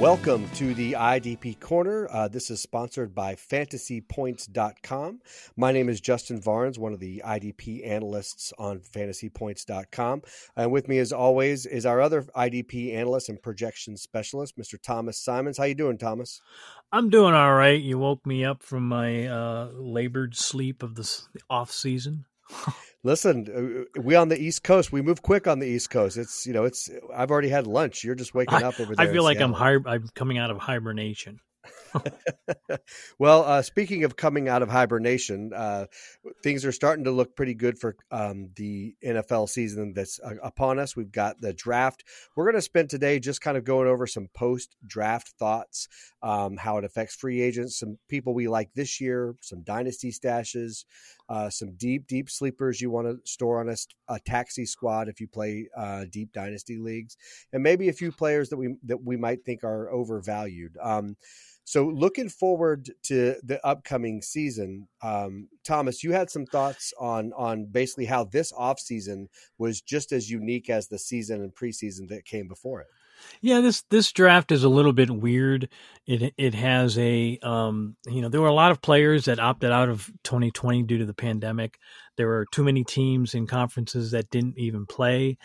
Welcome to the IDP Corner. Uh, this is sponsored by fantasypoints.com. My name is Justin Varnes, one of the IDP analysts on fantasypoints.com. And with me, as always, is our other IDP analyst and projection specialist, Mr. Thomas Simons. How you doing, Thomas? I'm doing all right. You woke me up from my uh, labored sleep of the off season. Listen, uh, we on the East Coast, we move quick on the East Coast. It's you know, it's I've already had lunch. You're just waking I, up over there. I feel like I'm hi- I'm coming out of hibernation. well, uh, speaking of coming out of hibernation, uh, things are starting to look pretty good for um, the NFL season that's uh, upon us. We've got the draft. We're going to spend today just kind of going over some post draft thoughts, um, how it affects free agents, some people we like this year, some dynasty stashes, uh, some deep, deep sleepers you want to store on a, a taxi squad if you play uh, deep dynasty leagues, and maybe a few players that we that we might think are overvalued. Um, so, looking forward to the upcoming season, um, Thomas, you had some thoughts on on basically how this offseason was just as unique as the season and preseason that came before it. Yeah, this this draft is a little bit weird. It it has a um, you know there were a lot of players that opted out of 2020 due to the pandemic. There were too many teams and conferences that didn't even play.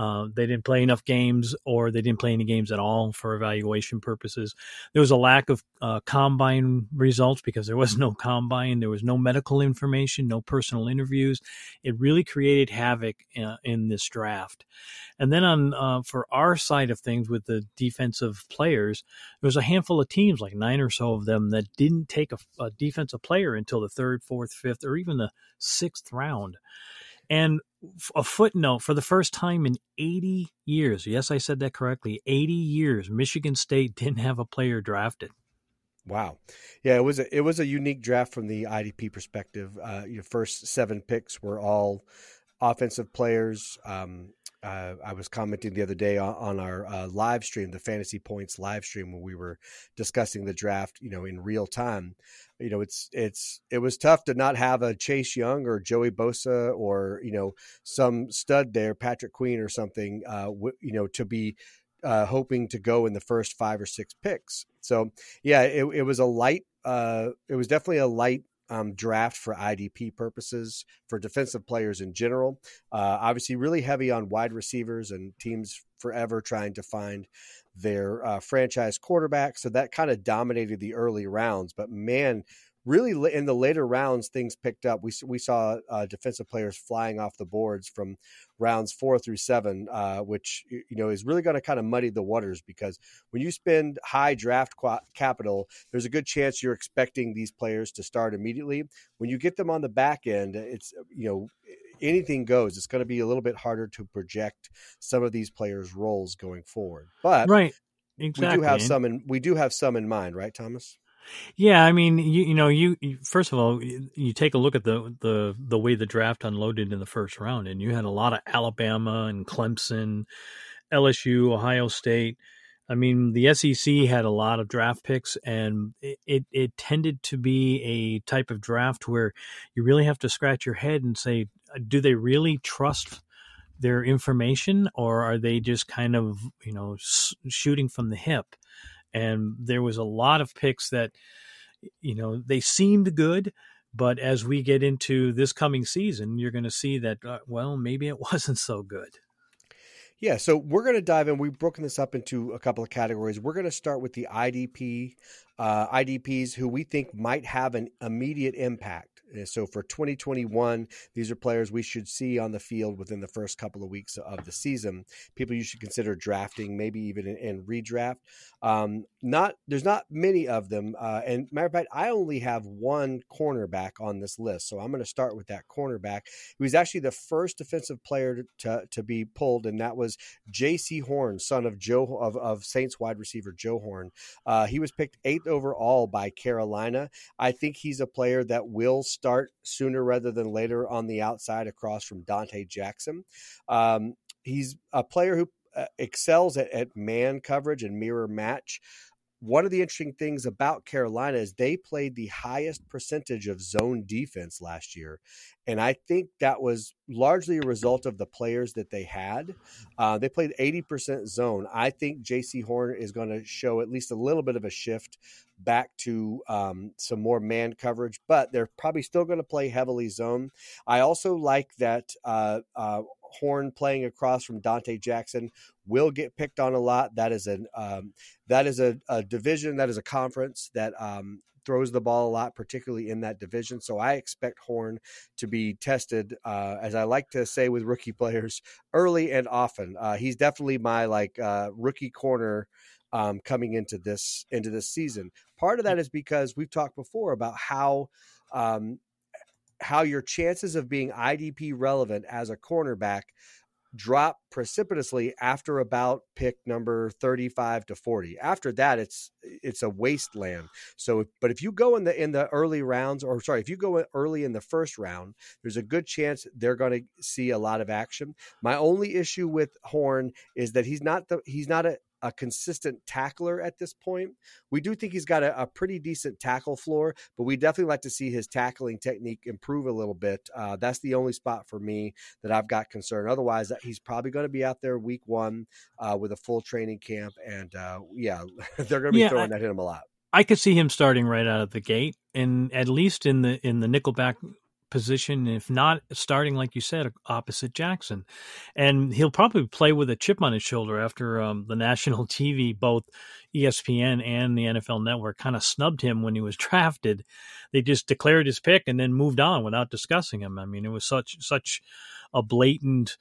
Uh, they didn't play enough games, or they didn't play any games at all for evaluation purposes. There was a lack of uh, combine results because there was no combine. There was no medical information, no personal interviews. It really created havoc uh, in this draft. And then on uh, for our side of things with the defensive players, there was a handful of teams, like nine or so of them, that didn't take a, a defensive player until the third, fourth, fifth, or even the sixth round. And a footnote for the first time in 80 years, yes, I said that correctly, 80 years, Michigan State didn't have a player drafted. Wow, yeah, it was a it was a unique draft from the IDP perspective. Uh, your first seven picks were all offensive players. Um, uh, I was commenting the other day on, on our uh, live stream, the Fantasy Points live stream, when we were discussing the draft, you know, in real time. You know, it's it's it was tough to not have a Chase Young or Joey Bosa or you know some stud there, Patrick Queen or something. Uh, w- you know, to be uh, hoping to go in the first five or six picks. So yeah, it, it was a light. Uh, it was definitely a light um, draft for IDP purposes for defensive players in general. Uh, obviously, really heavy on wide receivers and teams forever trying to find their uh, franchise quarterback. So that kind of dominated the early rounds. But man, really in the later rounds, things picked up. We we saw uh, defensive players flying off the boards from rounds four through seven, uh, which you know is really going to kind of muddy the waters because when you spend high draft capital, there's a good chance you're expecting these players to start immediately. When you get them on the back end, it's you know anything goes. It's going to be a little bit harder to project some of these players' roles going forward. But right, exactly. We do have some in we do have some in mind, right, Thomas? Yeah, I mean, you, you know, you, you, first of all, you take a look at the the the way the draft unloaded in the first round, and you had a lot of Alabama and Clemson, LSU, Ohio State. I mean, the SEC had a lot of draft picks, and it, it, it tended to be a type of draft where you really have to scratch your head and say, uh, do they really trust their information, or are they just kind of you know shooting from the hip? And there was a lot of picks that you know they seemed good but as we get into this coming season you're going to see that uh, well maybe it wasn't so good yeah, so we're going to dive in. We've broken this up into a couple of categories. We're going to start with the IDP, uh, IDPs who we think might have an immediate impact. Uh, so for 2021, these are players we should see on the field within the first couple of weeks of the season. People you should consider drafting, maybe even in, in redraft. Um, not there's not many of them, uh, and matter of fact, I only have one cornerback on this list, so I'm going to start with that cornerback. He was actually the first defensive player to to be pulled, and that was Jaycee Horn, son of Joe of, of Saints wide receiver Joe Horn. Uh, he was picked eighth overall by Carolina. I think he's a player that will start sooner rather than later on the outside across from Donte Jackson. Um, he's a player who uh, excels at, at man coverage and mirror match one of the interesting things about Carolina is they played the highest percentage of zone defense last year. And I think that was largely a result of the players that they had. Uh, they played 80% zone. I think Jaycee Horn is going to show at least a little bit of a shift back to um, some more man coverage, but they're probably still going to play heavily zone. I also like that uh, uh, Horn playing across from Donte Jackson will get picked on a lot. That is an um, that is a, a, division that is a conference that um, throws the ball a lot, particularly in that division. So I expect Horn to be tested, uh, as I like to say with rookie players, early and often. Uh, he's definitely my like uh, rookie corner um, coming into this into this season. Part of that is because we've talked before about how um, how your chances of being IDP relevant as a cornerback drop precipitously after about pick number 35 to 40 after that it's it's a wasteland. So but if you go in the in the early rounds or sorry if you go early in the first round there's a good chance they're going to see a lot of action. My only issue with horn is that he's not the he's not a a consistent tackler at this point. We do think he's got a, a, pretty decent tackle floor, but we definitely like to see his tackling technique improve a little bit. Uh, that's the only spot for me that I've got concern. Otherwise, he's probably going to be out there week one uh, with a full training camp, and uh, yeah, they're going to be yeah, throwing I, that at him a lot. I could see him starting right out of the gate, and at least in the in the nickelback position, if not starting, like you said, opposite Jackson. And he'll probably play with a chip on his shoulder after um, the national TV, both ESPN and the NFL network, kind of snubbed him when he was drafted. They just declared his pick and then moved on without discussing him. I mean, it was such such a blatant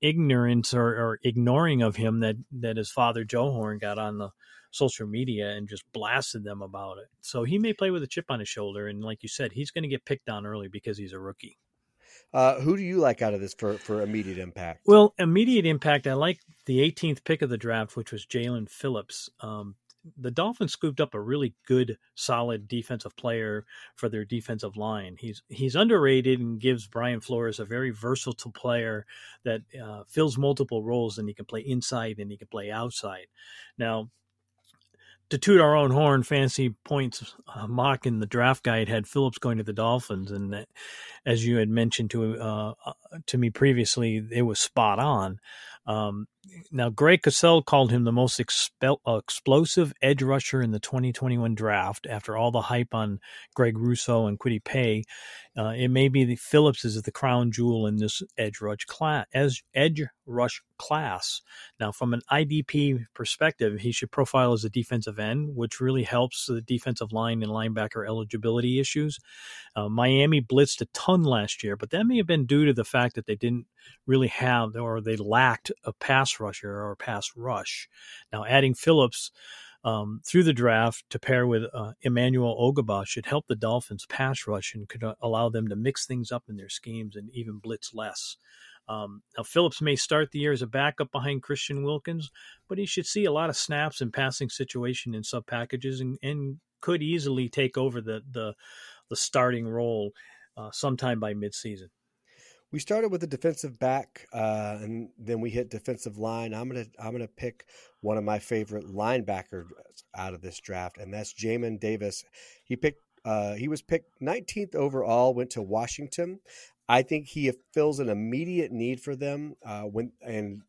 ignorance or, or ignoring of him that that his father Joe Horn got on the social media and just blasted them about it. So he may play with a chip on his shoulder, and like you said, he's going to get picked on early because he's a rookie. Uh, who do you like out of this for, for immediate impact? Well, immediate impact, I like the 18th pick of the draft, which was Jaelan Phillips. Um, the Dolphins scooped up a really good, solid defensive player for their defensive line. He's he's underrated and gives Brian Flores a very versatile player that uh, fills multiple roles, and he can play inside and he can play outside. Now, to toot our own horn, Fantasy Points uh, mock in the draft guide had Phillips going to the Dolphins, and that, as you had mentioned to uh, uh to me previously, it was spot on. Um, now, Greg Cosell called him the most expe- explosive edge rusher in the 2021 draft after all the hype on Greg Rousseau and Kwity Paye. Uh, it may be that Phillips is the crown jewel in this edge rush class. Edge rush class. Now, from an IDP perspective, he should profile as a defensive end, which really helps the defensive line and linebacker eligibility issues. Uh, Miami blitzed a ton last year, but that may have been due to the fact that they didn't really have or they lacked a pass rusher or pass rush. Now, adding Phillips um, through the draft to pair with uh, Emmanuel Ogbah should help the Dolphins pass rush and could uh, allow them to mix things up in their schemes and even blitz less. Um, now, Phillips may start the year as a backup behind Christian Wilkins, but he should see a lot of snaps in passing situation in sub packages and, and could easily take over the the, the starting role uh, sometime by midseason we started with a defensive back, uh, and then we hit defensive line. I'm gonna I'm gonna pick one of my favorite linebackers out of this draft, and that's Jamin Davis. He picked uh, he was picked 19th overall, went to Washington. I think he fills an immediate need for them uh, when and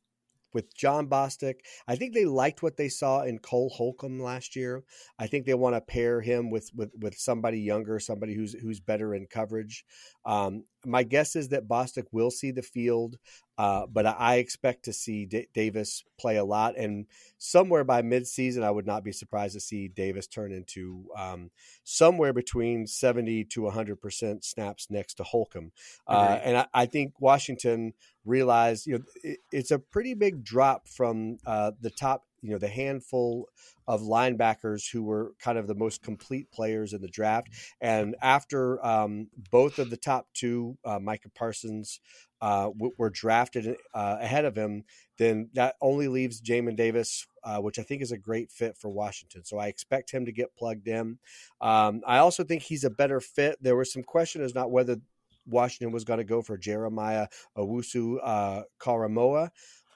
with Jon Bostic. I think they liked what they saw in Cole Holcomb last year. I think they want to pair him with with with somebody younger, somebody who's who's better in coverage. Um, my guess is that Bostic will see the field, uh, but I expect to see D- Davis play a lot. And somewhere by midseason, I would not be surprised to see Davis turn into um, somewhere between 70 to 100% snaps next to Holcomb. Uh, and I, I, think Washington realized, you know, it, it's a pretty big drop from uh, the top you know the handful of linebackers who were kind of the most complete players in the draft. And after um, both of the top two, uh, Micah Parsons, uh, w- were drafted uh, ahead of him, then that only leaves Jamin Davis uh, which I think is a great fit for Washington. So I expect him to get plugged in. Um, I also think he's a better fit. There was some question as not whether Washington was going to go for Jeremiah Owusu uh, Koramoah,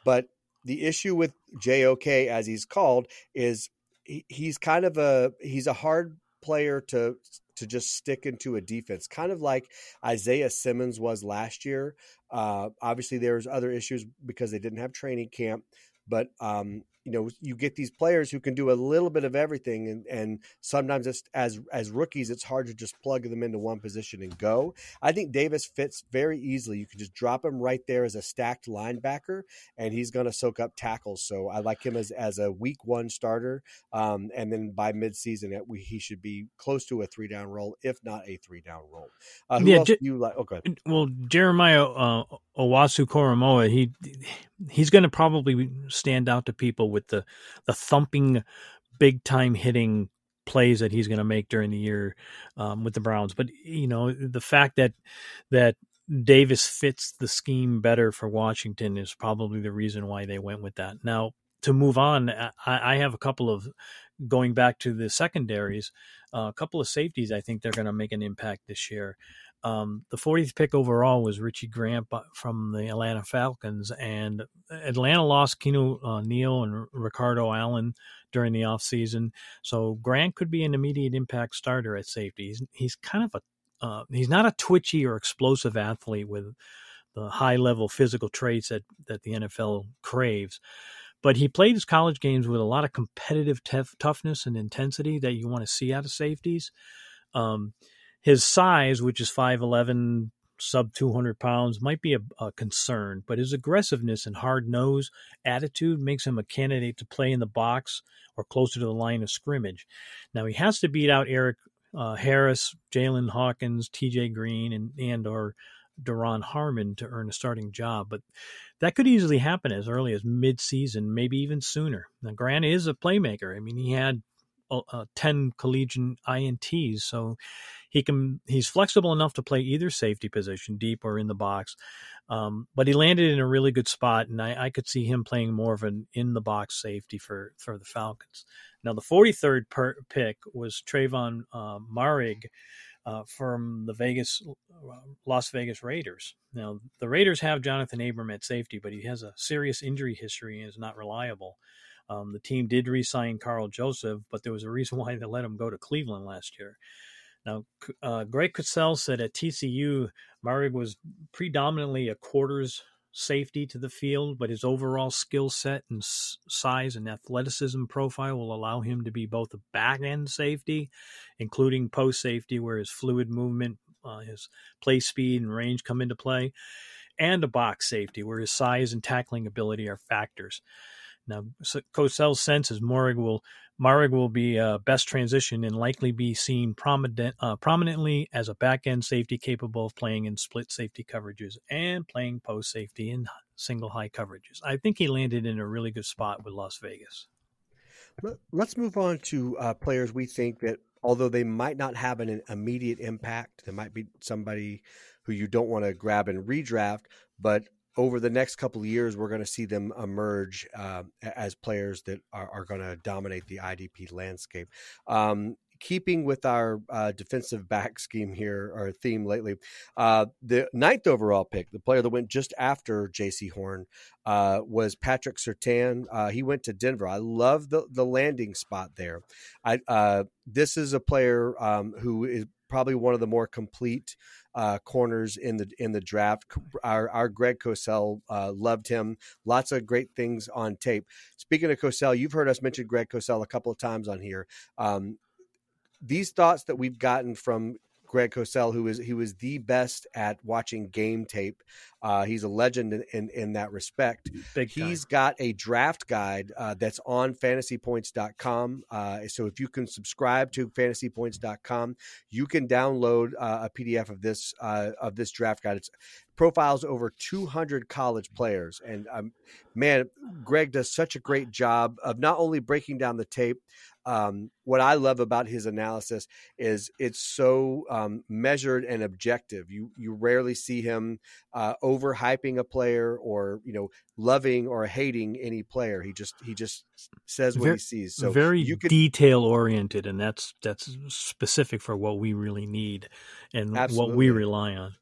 but the issue with JOK as he's called is he, he's kind of a he's a hard player to to just stick into a defense, kind of like Isaiah Simmons was last year. Uh, obviously, there's other issues because they didn't have training camp, but um, you know you get these players who can do a little bit of everything and and sometimes as as rookies it's hard to just plug them into one position and go. I think davis fits very easily. You can just drop him right there as a stacked linebacker and he's going to soak up tackles. So i like him as as a week one starter um, and then by midseason he should be close to a three down role if not a three down role uh, who yeah, you like okay oh, well jeremiah uh, Owusu Koramoah, he he's going to probably stand out to people with the the thumping, big time hitting plays that he's going to make during the year um, with the Browns. But you know the fact that that Davis fits the scheme better for Washington is probably the reason why they went with that. Now to move on, I, I have a couple of going back to the secondaries, uh, a couple of safeties. I think they're going to make an impact this year. Um, the 40th pick overall was Richie Grant from the Atlanta Falcons, and Atlanta lost Keanu uh, Neal and Ricardo Allen during the offseason. So Grant could be an immediate impact starter at safety. He's, he's kind of a uh, he's not a twitchy or explosive athlete with the high level physical traits that, that the NFL craves. But he played his college games with a lot of competitive toughness and intensity that you want to see out of safeties. Um, his size, which is 5'11, sub 200 pounds, might be a, a concern, but his aggressiveness and hard nose attitude makes him a candidate to play in the box or closer to the line of scrimmage. Now, he has to beat out Eric uh, Harris, Jalen Hawkins, TJ Green, and, and or Duron Harmon to earn a starting job, but that could easily happen as early as mid-season, maybe even sooner. Now, Grant is a playmaker. I mean, he had uh, uh 10 collegiate INTs, so he can he's flexible enough to play either safety position, deep or in the box. Um, but he landed in a really good spot, and I, I, could see him playing more of an in the box safety for for the Falcons. Now, the 43rd per, pick was Trevon uh, Moehrig uh, from the Vegas uh, Las Vegas Raiders. Now, the Raiders have Jonathan Abram at safety, but he has a serious injury history and is not reliable. Um, the team did re-sign Karl Joseph, but there was a reason why they let him go to Cleveland last year. Now, uh, Greg Cosell said at TCU, Moehrig was predominantly a quarters safety to the field, but his overall skill set and size and athleticism profile will allow him to be both a back end safety, including post safety, where his fluid movement, uh, his play speed, and range come into play, and a box safety, where his size and tackling ability are factors. Now, Cosell's sense is Moehrig will Moehrig will be uh, best transition and likely be seen prominent, uh, prominently as a back end safety capable of playing in split safety coverages and playing post safety in single high coverages. I think he landed in a really good spot with Las Vegas. Let's move on to uh, players we think that, although they might not have an immediate impact, there might be somebody who you don't want to grab and redraft, but over the next couple of years, we're going to see them emerge uh, as players that are, are going to dominate the IDP landscape. Um, keeping with our uh, defensive back scheme here or theme lately, uh, the ninth overall pick, the player that went just after Jaycee Horn, uh, was Patrick Surtain. Uh, he went to Denver. I love the the landing spot there. I uh, this is a player um, who is probably one of the more complete uh, corners in the in the draft. Our, our Greg Cosell uh, loved him. Lots of great things on tape. Speaking of Cosell, you've heard us mention Greg Cosell a couple of times on here. Um, these thoughts that we've gotten from Greg Cosell, who is he was the best at watching game tape. Uh, he's a legend in, in, in that respect. Big he's got a draft guide uh, that's on fantasypoints.com. Uh, so if you can subscribe to fantasypoints.com, you can download uh, a PDF of this uh, of this draft guide. It's profiles over 200 college players, and um, man, Greg does such a great job of not only breaking down the tape um, what I love about his analysis is it's so um, measured and objective. You you rarely see him uh, overhyping a player or you know loving or hating any player. He just he just says what very, he sees. So very could, detail oriented, and that's that's specific for what we really need and absolutely. what we rely on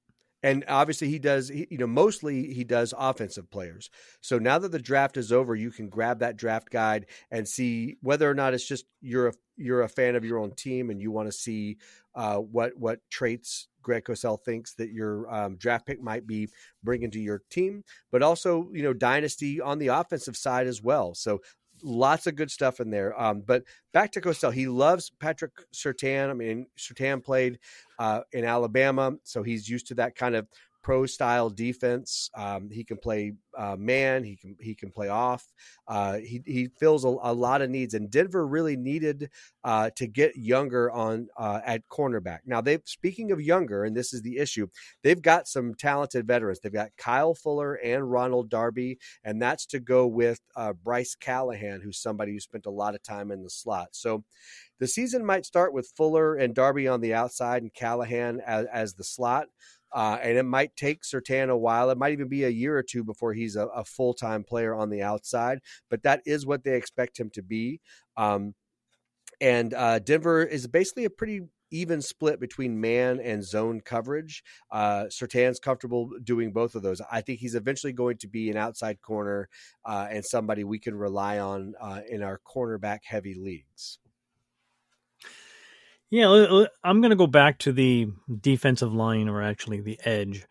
and obviously he does you know mostly he does offensive players so now that the draft is over you can grab that draft guide and see whether or not it's just you're a you're a fan of your own team and you want to see uh, what what traits Greg Cosell thinks that your um, draft pick might be bringing to your team, but also you know dynasty on the offensive side as well. So lots of good stuff in there. Um, but back to Cosell, he loves Patrick Surtain. I mean, Surtain played uh, in Alabama, so he's used to that kind of pro style defense. Um, he can play uh, man. He can he can play off. Uh, he he fills a, a, lot of needs, and Denver really needed uh, to get younger on uh, at cornerback. Now they speaking of younger, and this is the issue. They've got some talented veterans. They've got Kyle Fuller and Ronald Darby, and that's to go with uh, Bryce Callahan, who's somebody who spent a lot of time in the slot. So the season might start with Fuller and Darby on the outside and Callahan as, as the slot. Uh, and it might take Surtain a while. It might even be a year or two before he's a, a full time player on the outside, but that is what they expect him to be. Um, and uh, Denver is basically a pretty even split between man and zone coverage. Uh, Surtain's comfortable doing both of those. I think he's eventually going to be an outside corner uh, and somebody we can rely on uh, in our cornerback heavy leagues. Yeah, I'm going to go back to the defensive line, or actually the edge,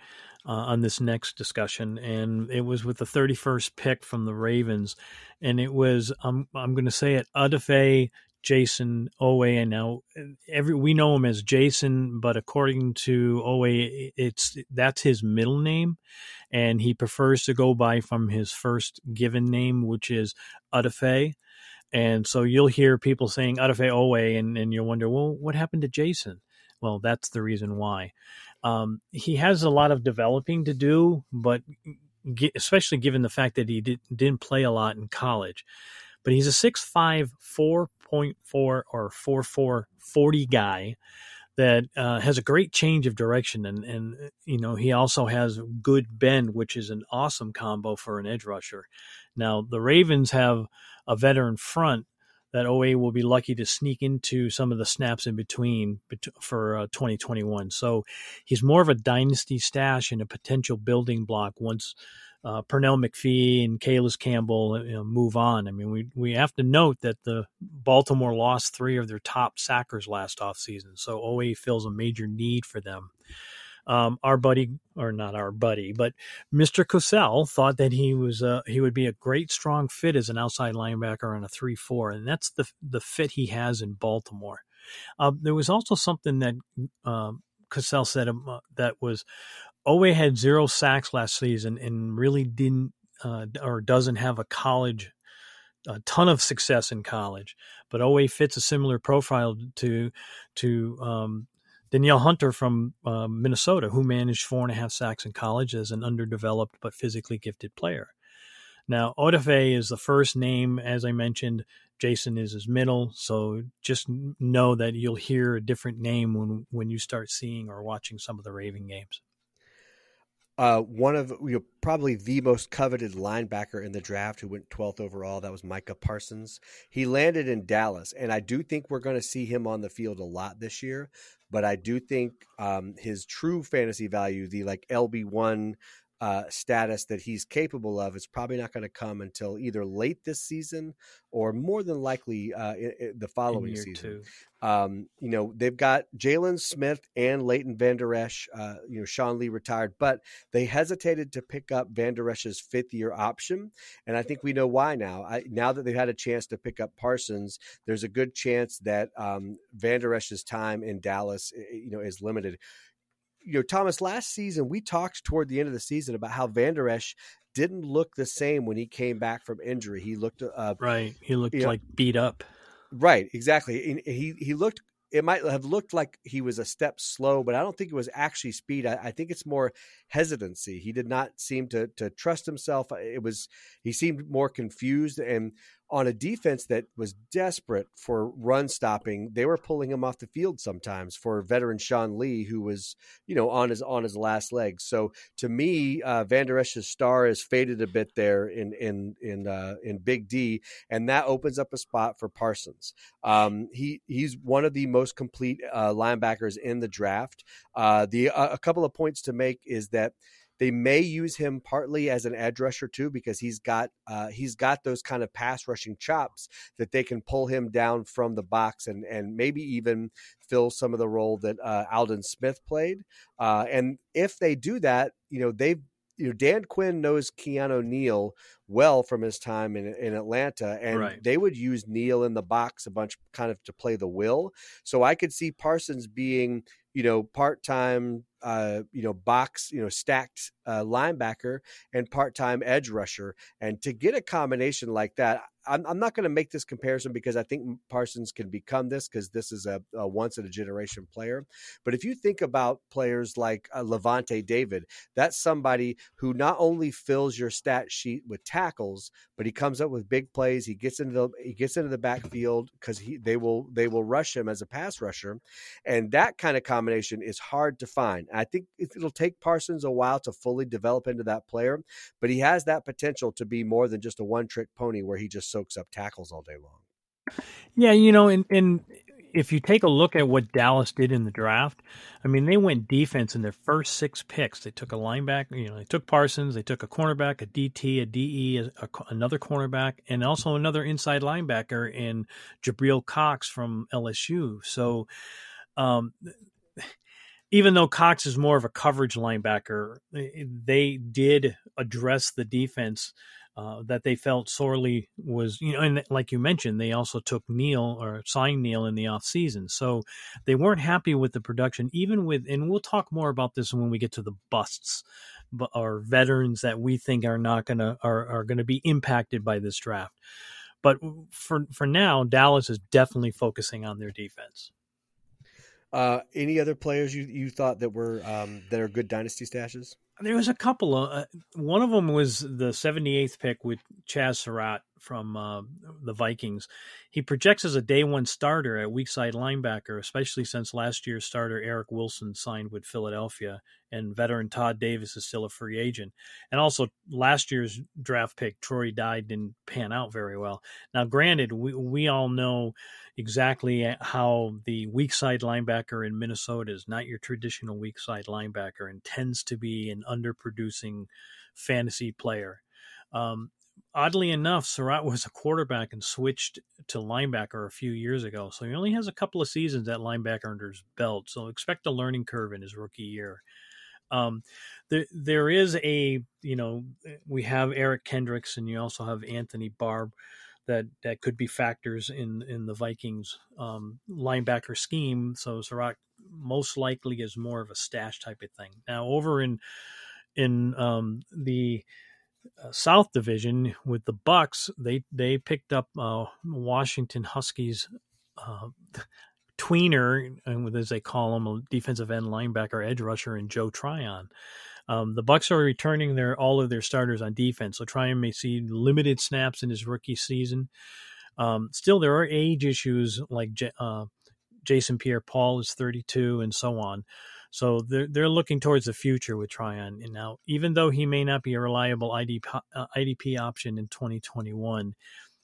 uh, on this next discussion, and it was with the 31st pick from the Ravens, and it was I'm I'm going to say it Odafe Jason Oweh, and now every we know him as Jason, but according to Oweh, it's that's his middle name, and he prefers to go by from his first given name, which is Odafe. And so you'll hear people saying Odafe Oweh, and, and you'll wonder, well, what happened to Jason? Well, that's the reason why. Um, he has a lot of developing to do, but especially given the fact that he did, didn't play a lot in college. But he's a 6'5, 4.4 or 4'4, 40 guy that uh, has a great change of direction. And, and, you know, he also has good bend, which is an awesome combo for an edge rusher. Now, the Ravens have a veteran front that Oweh will be lucky to sneak into some of the snaps in between for uh, 2021. So he's more of a dynasty stash and a potential building block once uh, Pernell McPhee and Calais Campbell you know, move on. I mean, we, we have to note that the Baltimore lost three of their top sackers last offseason. So Oweh fills a major need for them um, our buddy, or not our buddy, but Mr. Cosell thought that he was uh, he would be a great strong fit as an outside linebacker on a three four, and that's the the fit he has in Baltimore. Uh, there was also something that um, Cosell said um, uh, that was Oweh had zero sacks last season and really didn't uh, or doesn't have a college a ton of success in college, but Oweh fits a similar profile to to um, Danielle Hunter from uh, Minnesota, who managed four and a half sacks in college as an underdeveloped but physically gifted player. Now, Odafe is the first name, as I mentioned. Jason is his middle, so just know that you'll hear a different name when when you start seeing or watching some of the Raven games. Uh, one of you know, probably the most coveted linebacker in the draft who went 12th overall. That was Micah Parsons. He landed in Dallas, and I do think we're going to see him on the field a lot this year but I do think um, his true fantasy value, the like LB one uh, status that he's capable of, is probably not going to come until either late this season or more than likely uh, the following season. Um, you know, they've got Jaylon Smith and Leighton Vander Esch. Uh, you know, Sean Lee retired, but they hesitated to pick up Vander Esch's fifth year option, and I think we know why now. I, now that they've had a chance to pick up Parsons, there's a good chance that um, Vander Esch's time in Dallas, you know, is limited you know, Thomas, last season we talked toward the end of the season about how Vander Esch didn't look the same when he came back from injury. He looked uh, right. He looked like know, beat up. Right, exactly. he he looked. It might have looked like he was a step slow, but I don't think it was actually speed. I, I think it's more hesitancy. He did not seem to to trust himself. It was he seemed more confused. And on a defense that was desperate for run stopping, they were pulling him off the field sometimes for veteran Sean Lee, who was, you know, on his on his last legs. So to me, uh, Van Der Esch's star has faded a bit there in in in uh, in Big D, and that opens up a spot for Parsons. Um, he he's one of the most complete uh, linebackers in the draft. Uh, the uh, a couple of points to make is that they may use him partly as an edge rusher too, because he's got uh, he's got those kind of pass rushing chops that they can pull him down from the box and and maybe even fill some of the role that uh, Aldon Smith played. Uh, and if they do that, you know they've you know Dan Quinn knows Keanu Neal well from his time in in Atlanta, and right. they would use Neal in the box a bunch, kind of to play the will. So I could see Parsons being you know part time uh, you know, box, you know, stacked uh, linebacker and part time edge rusher. And to get a combination like that, I'm, I'm not going to make this comparison because I think Parsons can become this because this is a, a, once in a generation player. But if you think about players like uh, Lavonte David, that's somebody who not only fills your stat sheet with tackles, but he comes up with big plays. He gets into the he gets into the backfield because he they will they will rush him as a pass rusher, and that kind of combination is hard to find. I think it'll take Parsons a while to fully develop into that player, but he has that potential to be more than just a one trick pony where he just soaks up tackles all day long. Yeah, you know, and, and if you take a look at what Dallas did in the draft, I mean, they went defense in their first six picks. They took a linebacker, you know, they took Parsons, they took a cornerback, a DT, a DE, a, a, another cornerback, and also another inside linebacker in Jabril Cox from LSU. So, um, even though Cox is more of a coverage linebacker, they did address the defense uh, that they felt sorely was, you know, and like you mentioned, they also took Neal or signed Neal in the off season So they weren't happy with the production, even with, and we'll talk more about this when we get to the busts or veterans that we think are not to, are, are to be impacted by this draft. But for, for now, Dallas is definitely focusing on their defense. Uh, any other players you, you thought that were um, that are good dynasty stashes? There was a couple of. Uh, one of them was the 78th pick with Chazz Surratt from uh, the Vikings. He projects as a day one starter at weak side linebacker, especially since last year's starter Eric Wilson signed with Philadelphia, and veteran Todd Davis is still a free agent. And also last year's draft pick Troy Dye didn't pan out very well. Now, granted, we we all know exactly how the weak side linebacker in Minnesota is not your traditional weak side linebacker and tends to be an underproducing fantasy player. Um, oddly enough, Surratt was a quarterback and switched to linebacker a few years ago. So he only has a couple of seasons at linebacker under his belt. So expect a learning curve in his rookie year. Um, there, there is a, you know, we have Eric Kendricks and you also have Anthony Barr that that could be factors in in the Vikings um, linebacker scheme. So Surratt most likely is more of a stash type of thing. Now over in in um, the South Division with the Bucs, they they picked up uh, Washington Huskies. Uh, tweener, as they call him, a defensive end linebacker, edge rusher, and Joe Tryon. Um, the Bucs are returning their all of their starters on defense, so Tryon may see limited snaps in his rookie season. Um, still, there are age issues like J- uh, Jason Pierre-Paul is 32 and so on. So they're they're looking towards the future with Tryon. And now, even though he may not be a reliable IDP, uh, IDP option in 2021,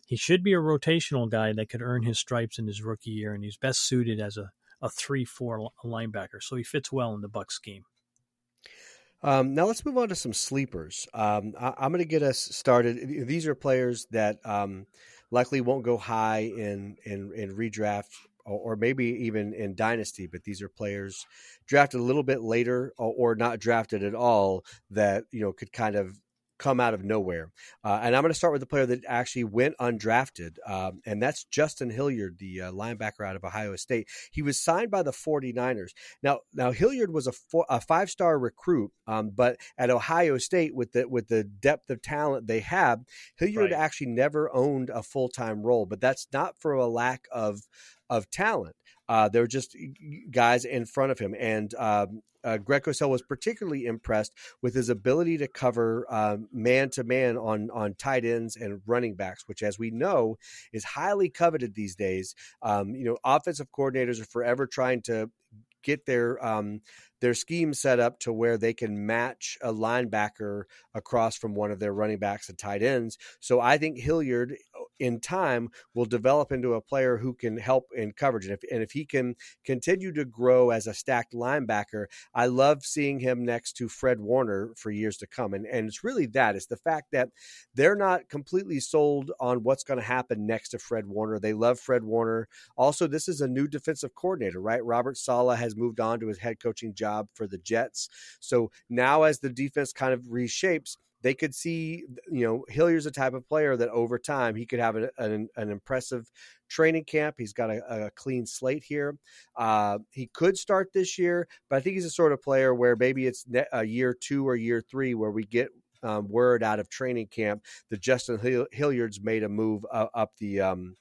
he should be a rotational guy that could earn his stripes in his rookie year, and he's best suited as a a three four linebacker. So he fits well in the Buc scheme. Um, now let's move on to some sleepers. Um, I, am going to get us started. These are players that um, likely won't go high in in, in redraft or, or, maybe even in dynasty, but these are players drafted a little bit later or, or not drafted at all that you know could kind of come out of nowhere. Uh, and I'm going to start with the player that actually went undrafted, um, and that's Justin Hilliard, the uh, linebacker out of Ohio State. He was signed by the 49ers. Now, now Hilliard was a, four, a five star recruit, um, but at Ohio State, with the with the depth of talent they have, Hilliard right. actually never owned a full time role. But that's not for a lack of of talent. Uh, there were just guys in front of him, and um, uh, was particularly impressed with his ability to cover man to man on on tight ends and running backs, which, as we know, is highly coveted these days. Um, you know, offensive coordinators are forever trying to get their um, their scheme set up to where they can match a linebacker across from one of their running backs and tight ends. So I think Hilliard in time will develop into a player who can help in coverage. And if, and if he can continue to grow as a stacked linebacker, I love seeing him next to Fred Warner for years to come. And, and it's really that it's the fact that they're not completely sold on what's going to happen next to Fred Warner. They love Fred Warner. Also, this is a new defensive coordinator, right? Robert Saleh has moved on to his head coaching job for the Jets. So now as the defense kind of reshapes, they could see, you know, Hilliard's a type of player that over time he could have an, an, an impressive training camp. He's got a, a clean slate here. Uh, he could start this year, but I think he's a sort of player where maybe it's a year two or year three where we get um, word out of training camp that Justin Hilliard's made a move uh, up the um,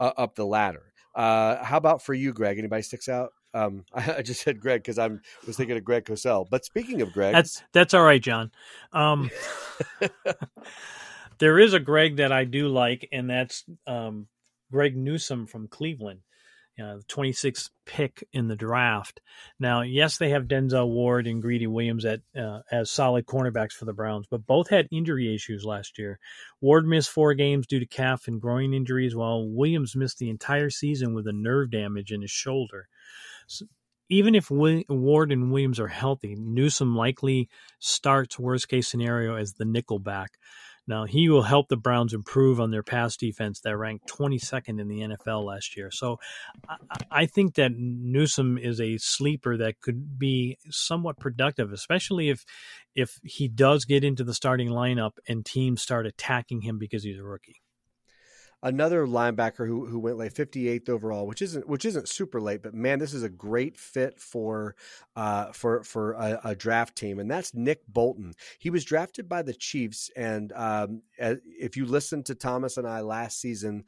uh, up the ladder. Uh, how about for you, Greg? Anybody sticks out? Um, I, just said Greg because I'm was thinking of Greg Cosell. But speaking of Greg, that's that's all right, John. Um, there is a Greg that I do like, and that's um, Greg Newsome from Cleveland, uh, the 26th pick in the draft. Now, yes, they have Denzel Ward and Greedy Williams at uh, as solid cornerbacks for the Browns, but both had injury issues last year. Ward missed four games due to calf and groin injuries, while Williams missed the entire season with a nerve damage in his shoulder even if Ward and Williams are healthy, Newsome likely starts worst case scenario as the nickelback. Now he will help the Browns improve on their pass defense that ranked 22nd in the NFL last year. So I, I think that Newsome is a sleeper that could be somewhat productive, especially if if he does get into the starting lineup and teams start attacking him because he's a rookie another linebacker who who went late, 58th overall, which isn't which isn't super late, but man, this is a great fit for uh, for for a, a, draft team, and that's Nick Bolton. He was drafted by the Chiefs, and um, if you listen to Thomas and I last season,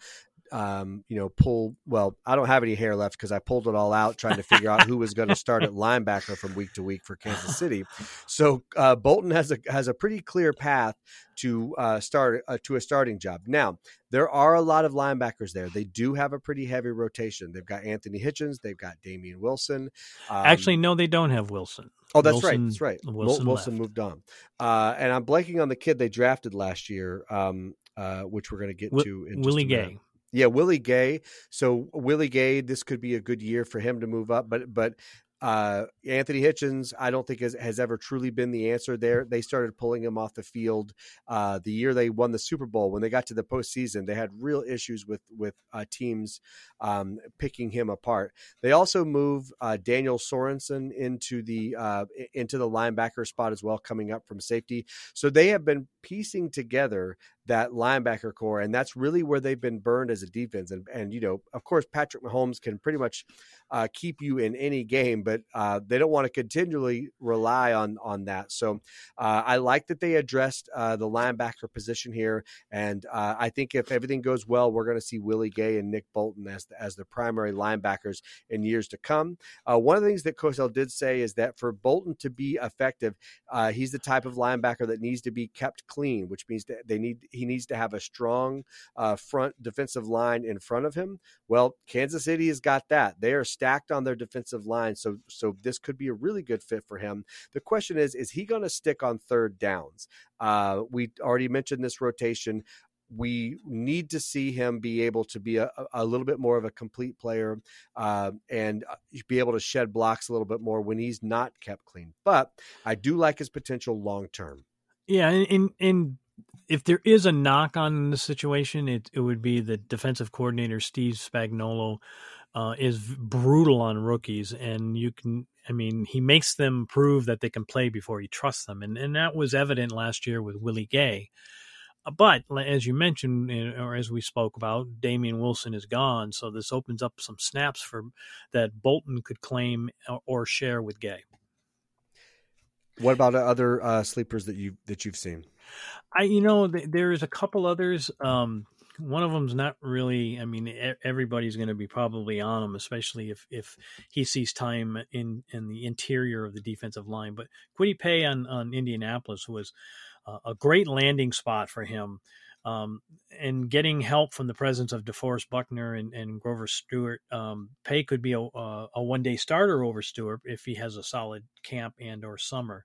um, you know, pull. Well, I don't have any hair left because I pulled it all out trying to figure out who was going to start at linebacker from week to week for Kansas City. So uh, Bolton has a has a pretty clear path to uh, start uh, to a starting job. Now there are a lot of linebackers there. They do have a pretty heavy rotation. They've got Anthony Hitchens. They've got Damien Wilson. Um, Actually, no, they don't have Wilson. Oh, that's Wilson, right. That's right. Wilson, Wilson moved on. Uh, and I'm blanking on the kid they drafted last year, um, uh, which we're going to get to in Willie Gay. Yeah, Willie Gay. So Willie Gay, this could be a good year for him to move up, but but uh, Anthony Hitchens, I don't think has, has, ever truly been the answer there. They started pulling him off the field uh, the year they won the Super Bowl. When they got to the postseason, they had real issues with with uh, teams um, picking him apart. They also move uh, Daniel Sorensen into the uh, into the linebacker spot as well, coming up from safety. So they have been piecing together that linebacker corps, and that's really where they've been burned as a defense. And and you know, of course, Patrick Mahomes can pretty much uh, keep you in any game, but uh, they don't want to continually rely on on that. So uh, I like that they addressed uh, the linebacker position here, and uh, I think if everything goes well, we're going to see Willie Gay and Nick Bolton as the, as the primary linebackers in years to come. Uh, one of the things that Cosell did say is that for Bolton to be effective, he's the type of linebacker that needs to be kept clean, which means that they need he needs to have a strong front defensive line in front of him. Well, Kansas City has got that. They are stacked on their defensive line, so so this could be a really good fit for him. The question is, is he going to stick on third downs? Uh, we already mentioned this rotation we need to see him be able to be a, a little bit more of a complete player uh, and uh, be able to shed blocks a little bit more when he's not kept clean. But I do like his potential long term. Yeah, and, and if there is a knock on the situation, it it would be the defensive coordinator Steve Spagnuolo uh, is brutal on rookies, and you can. I mean, he makes them prove that they can play before he trusts them, and and that was evident last year with Willie Gay. Uh, but as you mentioned, or as we spoke about, Damien Wilson is gone, so this opens up some snaps for that Bolton could claim or share with Gay. What about other uh, sleepers that you that you've seen? I, you know, there is a couple others. Um, one of them's not really. I mean, everybody's going to be probably on him, especially if if he sees time in in the interior of the defensive line. But Kwity Paye on on Indianapolis was uh, a great landing spot for him. Um, and getting help from the presence of DeForest Buckner and, and Grover Stewart, um, Paye could be a, a, a one day starter over Stewart if he has a solid camp and or summer.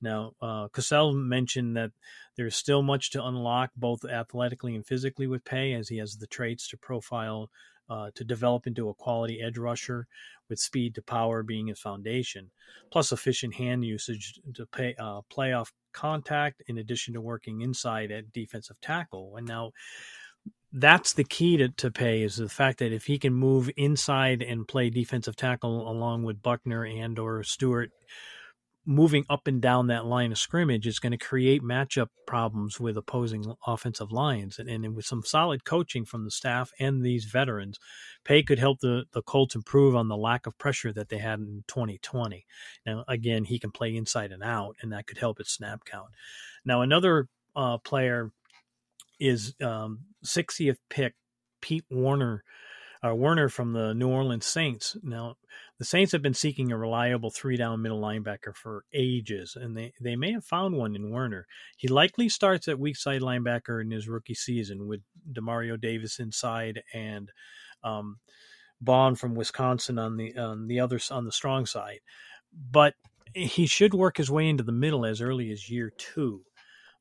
Now, uh, Cosell mentioned that there's still much to unlock, both athletically and physically, with Paye, as he has the traits to profile uh, to develop into a quality edge rusher, with speed to power being his foundation, plus efficient hand usage to pay, uh, play off contact, in addition to working inside at defensive tackle. And now that's the key to, to Paye is the fact that if he can move inside and play defensive tackle along with Buckner and or Stewart moving up and down that line of scrimmage is going to create matchup problems with opposing offensive lines. And, and with some solid coaching from the staff and these veterans, Paye could help the, the Colts improve on the lack of pressure that they had in 2020. Now, again, he can play inside and out, and that could help its snap count. Now, another uh, player is um, 60th pick, Pete Werner uh, Werner from the New Orleans Saints. Now, the Saints have been seeking a reliable three down middle linebacker for ages, and they, they may have found one in Werner. He likely starts at weak side linebacker in his rookie season with Demario Davis inside and um, Baun from Wisconsin on the on the other on the strong side. But he should work his way into the middle as early as year two.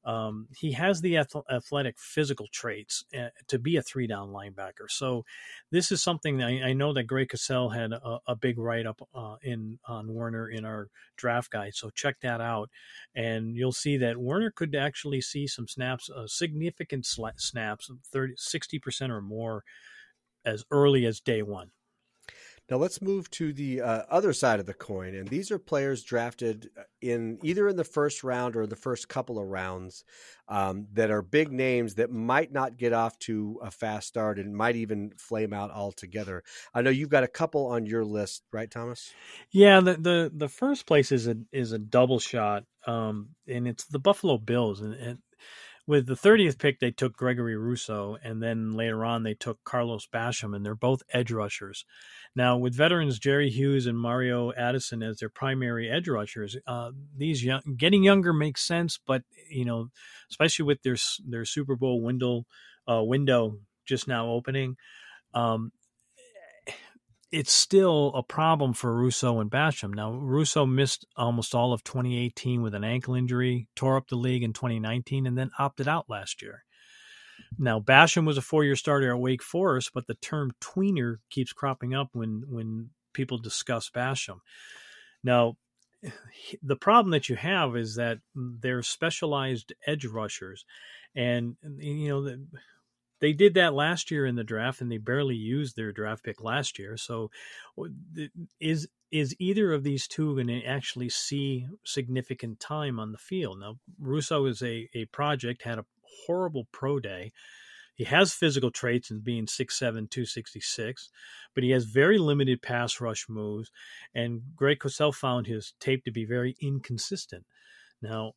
Um, he has the athletic physical traits uh, to be a three down linebacker. So this is something I, I, know that Greg Cosell had a, a big write up uh, in on Werner in our draft guide. So check that out, and you'll see that Werner could actually see some snaps, uh, significant snaps, 30, 60 percent or more, as early as day one. Now let's move to the uh, other side of the coin, and these are players drafted uh, in either in the first round or the first couple of rounds um, that are big names that might not get off to a fast start and might even flame out altogether. I know you've got a couple on your list, right, Thomas? Yeah, the the, the first place is a is a double shot, um, and it's the Buffalo Bills, and, and with the 30th pick, they took Gregory Rousseau, and then later on they took Carlos Basham, and they're both edge rushers. Now, with veterans Jerry Hughes and Mario Addison as their primary edge rushers, uh, these young, getting younger makes sense, but you know, especially with their their Super Bowl window uh, window just now opening, um, it's still a problem for Rousseau and Basham. Now, Rousseau missed almost all of 2018 with an ankle injury, tore up the league in 2019, and then opted out last year. Now, Basham was a four-year starter at Wake Forest, but the term tweener keeps cropping up when when people discuss Basham. Now, the problem that you have is that they're specialized edge rushers, and you know they did that last year in the draft and they barely used their draft pick last year. So is is either of these two going to actually see significant time on the field? Now Rousseau is a, a project had a horrible pro day. He has physical traits in being 6'7 266 but he has very limited pass rush moves and greg cosell found his tape to be very inconsistent. Now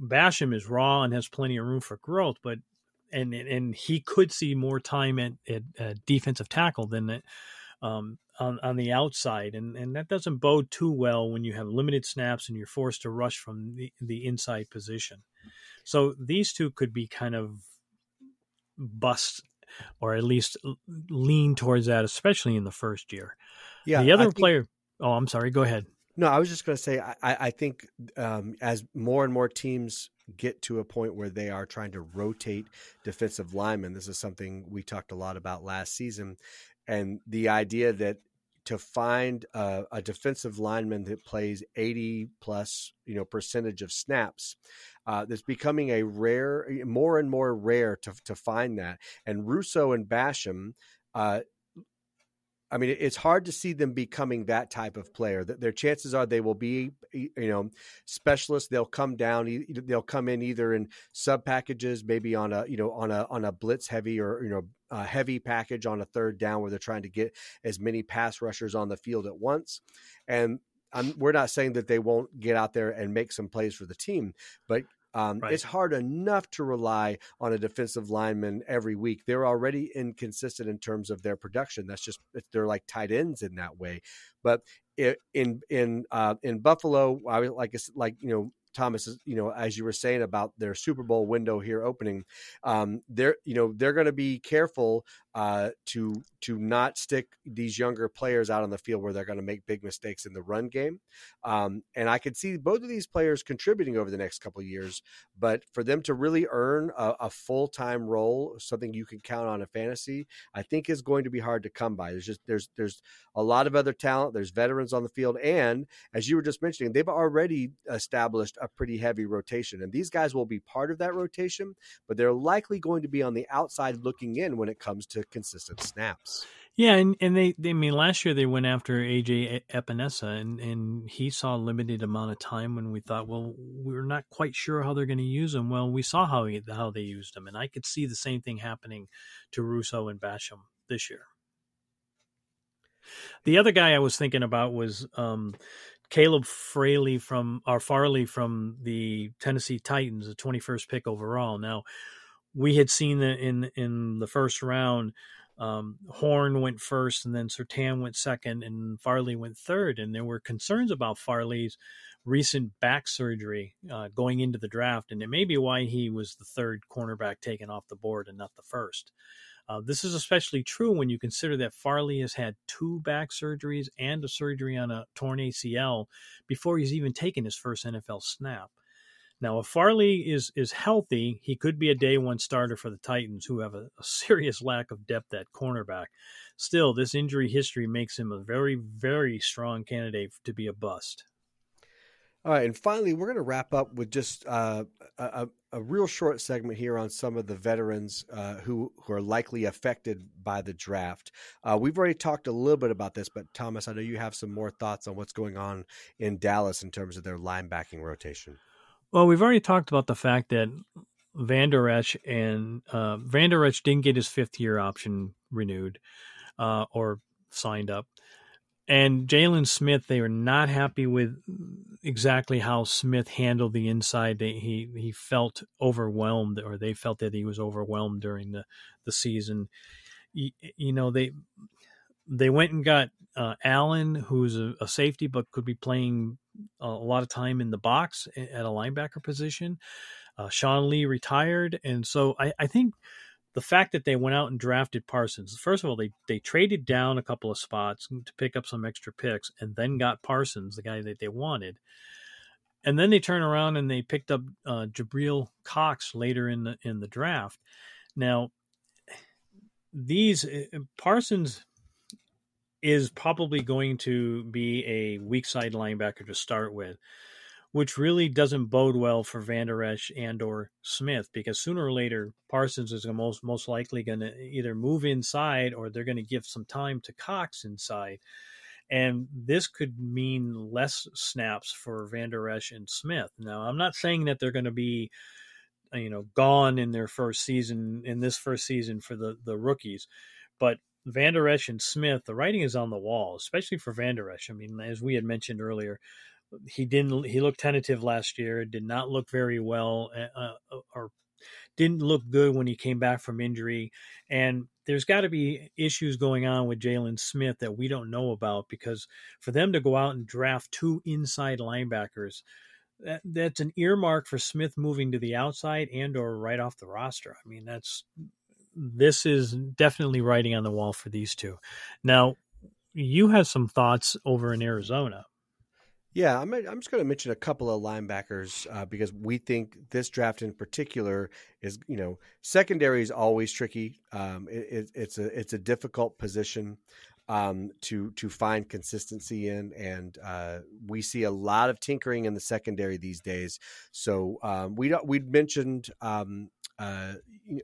Basham is raw and has plenty of room for growth, but and and he could see more time at, at, at defensive tackle than um, on on the outside, and and that doesn't bode too well when you have limited snaps and you're forced to rush from the the inside position. So these two could be kind of bust, or at least lean towards that, especially in the first year. Yeah, the other think, player. Oh, I'm sorry. Go ahead. No, I was just going to say I, I think um, as more and more teams get to a point where they are trying to rotate defensive linemen. This is something we talked a lot about last season. And the idea that to find a, defensive lineman that plays 80 plus, you know, percentage of snaps, uh, that's becoming a rare, more and more rare to, to find that. And Rousseau and Basham, uh, I mean, it's hard to see them becoming that type of player. Their chances are they will be, you know, specialists. They'll come down. They'll come in either in sub packages, maybe on a, you know, on a on a blitz heavy or you know a heavy package on a third down where they're trying to get as many pass rushers on the field at once. And I'm, we're not saying that they won't get out there and make some plays for the team, but Um, right. It's hard enough to rely on a defensive lineman every week. They're already inconsistent in terms of their production. That's just they're like tight ends in that way. But in in uh, in Buffalo, I was like like you know Thomas, you know, as you were saying about their Super Bowl window here opening, um, they're you know they're going to be careful uh, to to not stick these younger players out on the field where they're going to make big mistakes in the run game. Um, and I could see both of these players contributing over the next couple years, but for them to really earn a, a full time role, something you can count on in fantasy, I think is going to be hard to come by. There's just there's there's a lot of other talent. There's veterans on the field, and as you were just mentioning, they've already established a pretty heavy rotation, and these guys will be part of that rotation, but they're likely going to be on the outside looking in when it comes to consistent snaps. Yeah, and, and they, they I mean last year they went after AJ Epenesa and, and he saw a limited amount of time when we thought, well, we're not quite sure how they're going to use him. Well, we saw how he, how they used him, and I could see the same thing happening to Rousseau and Basham this year. The other guy I was thinking about was um, Caleb Fraley from or Farley from the Tennessee Titans, the 21st pick overall. Now, we had seen in in the first round, um, Horn went first, and then Surtain went second, and Farley went third. And there were concerns about Farley's recent back surgery uh, going into the draft, and it may be why he was the third cornerback taken off the board and not the first. Uh, this is especially true when you consider that Farley has had two back surgeries and a surgery on a torn ACL before he's even taken his first NFL snap. Now, if Farley is is healthy, he could be a day one starter for the Titans, who have a, a serious lack of depth at cornerback. Still, this injury history makes him a very, very strong candidate to be a bust. All right, and finally, we're going to wrap up with just uh, a, a, real short segment here on some of the veterans uh, who who are likely affected by the draft. Uh, we've already talked a little bit about this, but Thomas, I know you have some more thoughts on what's going on in Dallas in terms of their linebacking rotation. Well, we've already talked about the fact that Vander Esch and uh, Vander Esch didn't get his fifth year option renewed uh, or signed up. And Jaylon Smith, they were not happy with exactly how Smith handled the inside. They, he he felt overwhelmed, or they felt that he was overwhelmed during the the season. You, you know they they went and got uh, Allen, who's a, a, safety but could be playing a lot of time in the box at a linebacker position. Uh, Sean Lee retired, and so I, I, think the fact that they went out and drafted Parsons. First of all, they they traded down a couple of spots to pick up some extra picks, and then got Parsons, the guy that they wanted. And then they turn around and they picked up uh, Jabril Cox later in the in the draft. Now, these uh, Parsons is probably going to be a weak side linebacker to start with, which really doesn't bode well for Vander Esch and or Smith because sooner or later Parsons is most most likely going to either move inside or they're going to give some time to Cox inside. And this could mean less snaps for Vander Esch and Smith. Now, I'm not saying that they're going to be, you know, gone in their first season in this first season for the the rookies, but Vander Esch and Smith, the writing is on the wall, especially for Vander Esch. I mean, as we had mentioned earlier, he didn't he looked tentative last year, did not look very well, uh, uh or didn't look good when he came back from injury. And there's got to be issues going on with Jaylon Smith that we don't know about because for them to go out and draft two inside linebackers, that, that's an earmark for Smith moving to the outside and or right off the roster. I mean, that's this is definitely writing on the wall for these two. Now, you have some thoughts over in Arizona. Yeah, I'm, I'm just going to mention a couple of linebackers uh, because we think this draft in particular is, you know, secondary is always tricky. Um, it, it, it's a it's a difficult position um, to to find consistency in, and uh, we see a lot of tinkering in the secondary these days. So um, we we mentioned um, uh,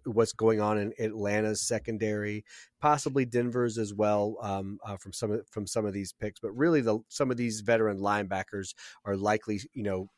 what's going on in Atlanta's secondary, possibly Denver's as well um, uh, from some of, from some of these picks. But really, the some of these veteran linebackers are likely, you know,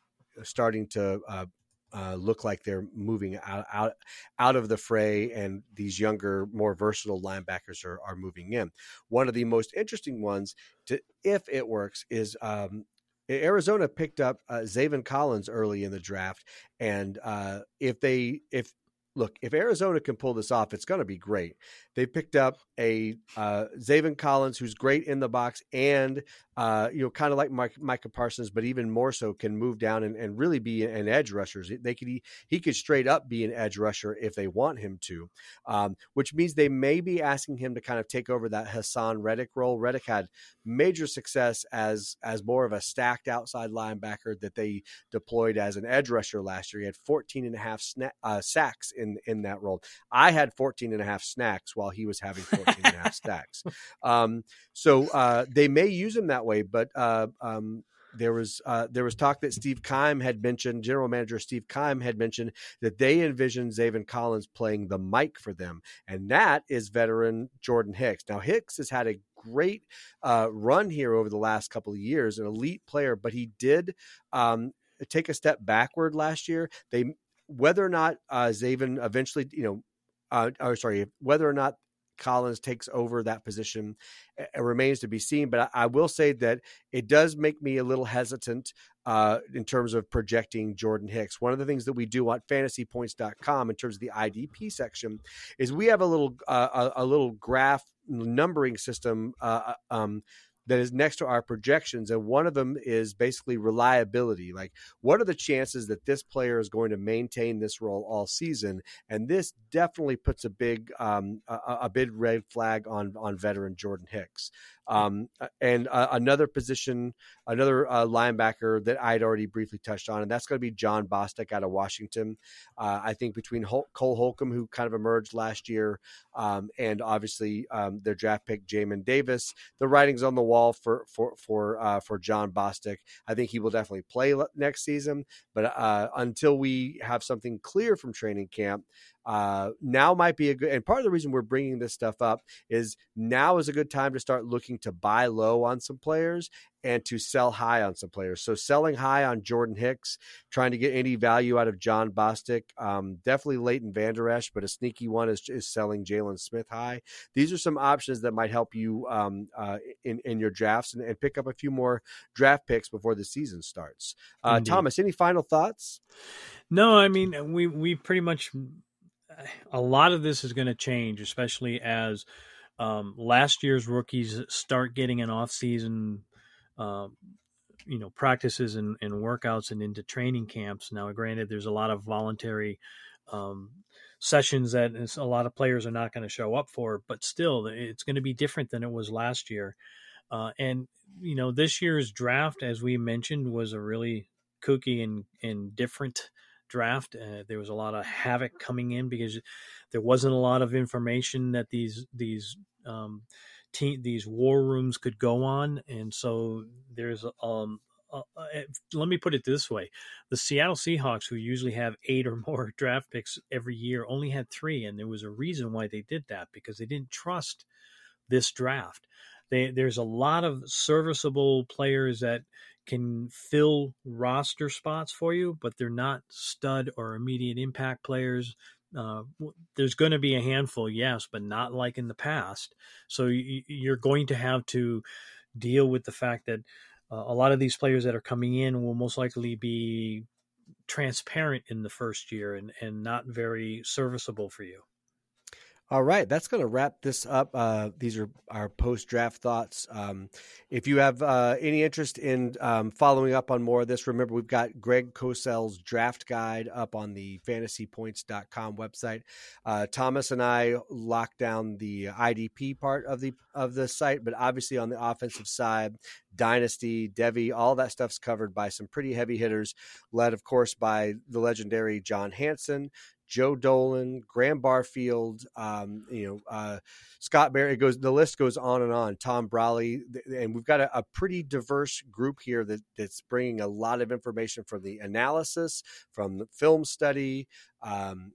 starting to uh, uh, look like they're moving out, out out of the fray, and these younger, more versatile linebackers are, are moving in. One of the most interesting ones, to if it works, is um, Arizona picked up uh, Zaven Collins early in the draft, and uh, if they if look if Arizona can pull this off, it's going to be great. They picked up a uh, Zaven Collins who's great in the box and uh, you know kind of like Mike, Micah Parsons, but even more so can move down and, and really be an edge rusher. They could he, he, could straight up be an edge rusher if they want him to, um, which means they may be asking him to kind of take over that Haason Reddick role. Reddick had major success as as more of a stacked outside linebacker that they deployed as an edge rusher last year. He had 14 and a half sna- uh, sacks in that role. I had 14 and a half snacks while he was having 14 and a half stacks. Um, so uh, they may use him that way, but uh, um, there was uh, there was talk that Steve Keim had mentioned, General Manager Steve Keim had mentioned that they envisioned Zaven Collins playing the mic for them, and that is veteran Jordan Hicks. Now Hicks has had a great uh, run here over the last couple of years, an elite player, but he did um, take a step backward last year. They whether or not uh, Zaven eventually, you know, uh, or sorry, whether or not Collins takes over that position it remains to be seen. But I, I, will say that it does make me a little hesitant uh, in terms of projecting Jordan Hicks. One of the things that we do on fantasypoints.com in terms of the IDP section is we have a little uh, a, a, little graph numbering system uh, uh um, that is next to our projections and one of them is basically reliability. Like what are the chances that this player is going to maintain this role all season? And this definitely puts a big um, a, a, big red flag on on veteran jordan hicks um, and uh, another position, another uh, linebacker that I'd already briefly touched on, and that's going to be Jon Bostic out of Washington. Uh, I think between Hol- Cole Holcomb, who kind of emerged last year, um, and obviously um, their draft pick Jamin Davis, the writing's on the wall for for for uh, for Jon Bostic. I think he will definitely play next season, but uh, until we have something clear from training camp, uh, now might be a good and part of the reason we're bringing this stuff up is now is a good time to start looking to buy low on some players and to sell high on some players. So selling high on Jordan Hicks, trying to get any value out of Jon Bostic, um, definitely Leighton Vander Esch, but a sneaky one is, is selling Jaylon Smith high. These are some options that might help you um, uh, in in your drafts and, and, pick up a few more draft picks before the season starts. Uh, Thomas, any final thoughts? No, I mean we we pretty much a lot of this is going to change, especially as um, last year's rookies start getting an off-season, um, you know, practices and, and, workouts and into training camps. Now, granted, there's a lot of voluntary um, sessions that a lot of players are not going to show up for, but still, it's going to be different than it was last year. Uh, and you know, this year's draft, as we mentioned, was a really kooky and and different draft. Uh, there was a lot of havoc coming in because there wasn't a lot of information that these these um, te- these war rooms could go on, and so there's um. Uh, let me put it this way: the Seattle Seahawks, who usually have eight or more draft picks every year, only had three, and there was a reason why they did that because they didn't trust this draft. They, there's a lot of serviceable players that can fill roster spots for you, but they're not stud or immediate impact players. Uh, there's going to be a handful, yes, but not like in the past. So you're going to have to deal with the fact that uh, a lot of these players that are coming in will most likely be transparent in the first year and, and not very serviceable for you. All right, that's going to wrap this up. Uh, these are our post draft thoughts. Um, if you have uh, any interest in um, following up on more of this, remember we've got Greg Cosell's draft guide up on the fantasypoints.com website. Uh, Thomas and I locked down the IDP part of the of the site, but obviously on the offensive side, Dynasty, Devy, all that stuff's covered by some pretty heavy hitters, led of course by the legendary John Hansen, Joe Dolan, Graham Barfield, um, you know, uh, Scott Barry. It goes. The list goes on and on. Tom Brolley, and we've got a, a, pretty diverse group here that, that's bringing a lot of information from the analysis, from the film study, um,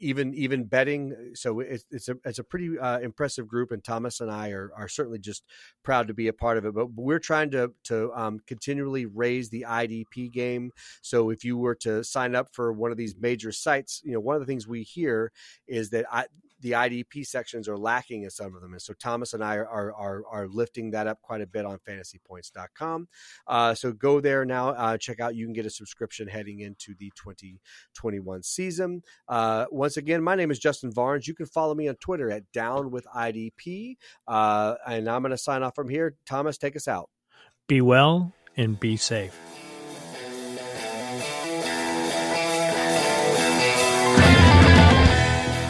even even betting. So it's, it's a it's a pretty uh, impressive group, and Thomas and I are, are certainly just proud to be a part of it. But we're trying to to um, continually raise the IDP game. So if you were to sign up for one of these major sites, you know one of the things we hear is that I, the IDP sections are lacking in some of them. And so Thomas and I are, are, are lifting that up quite a bit on fantasypoints.com. Uh, so go there now, uh, check out. You can get a subscription heading into the 2021 season. Uh, once again, my name is Justin Varnes. You can follow me on Twitter at Down with IDP. Uh, and I'm going to sign off from here. Thomas, take us out. Be well and be safe.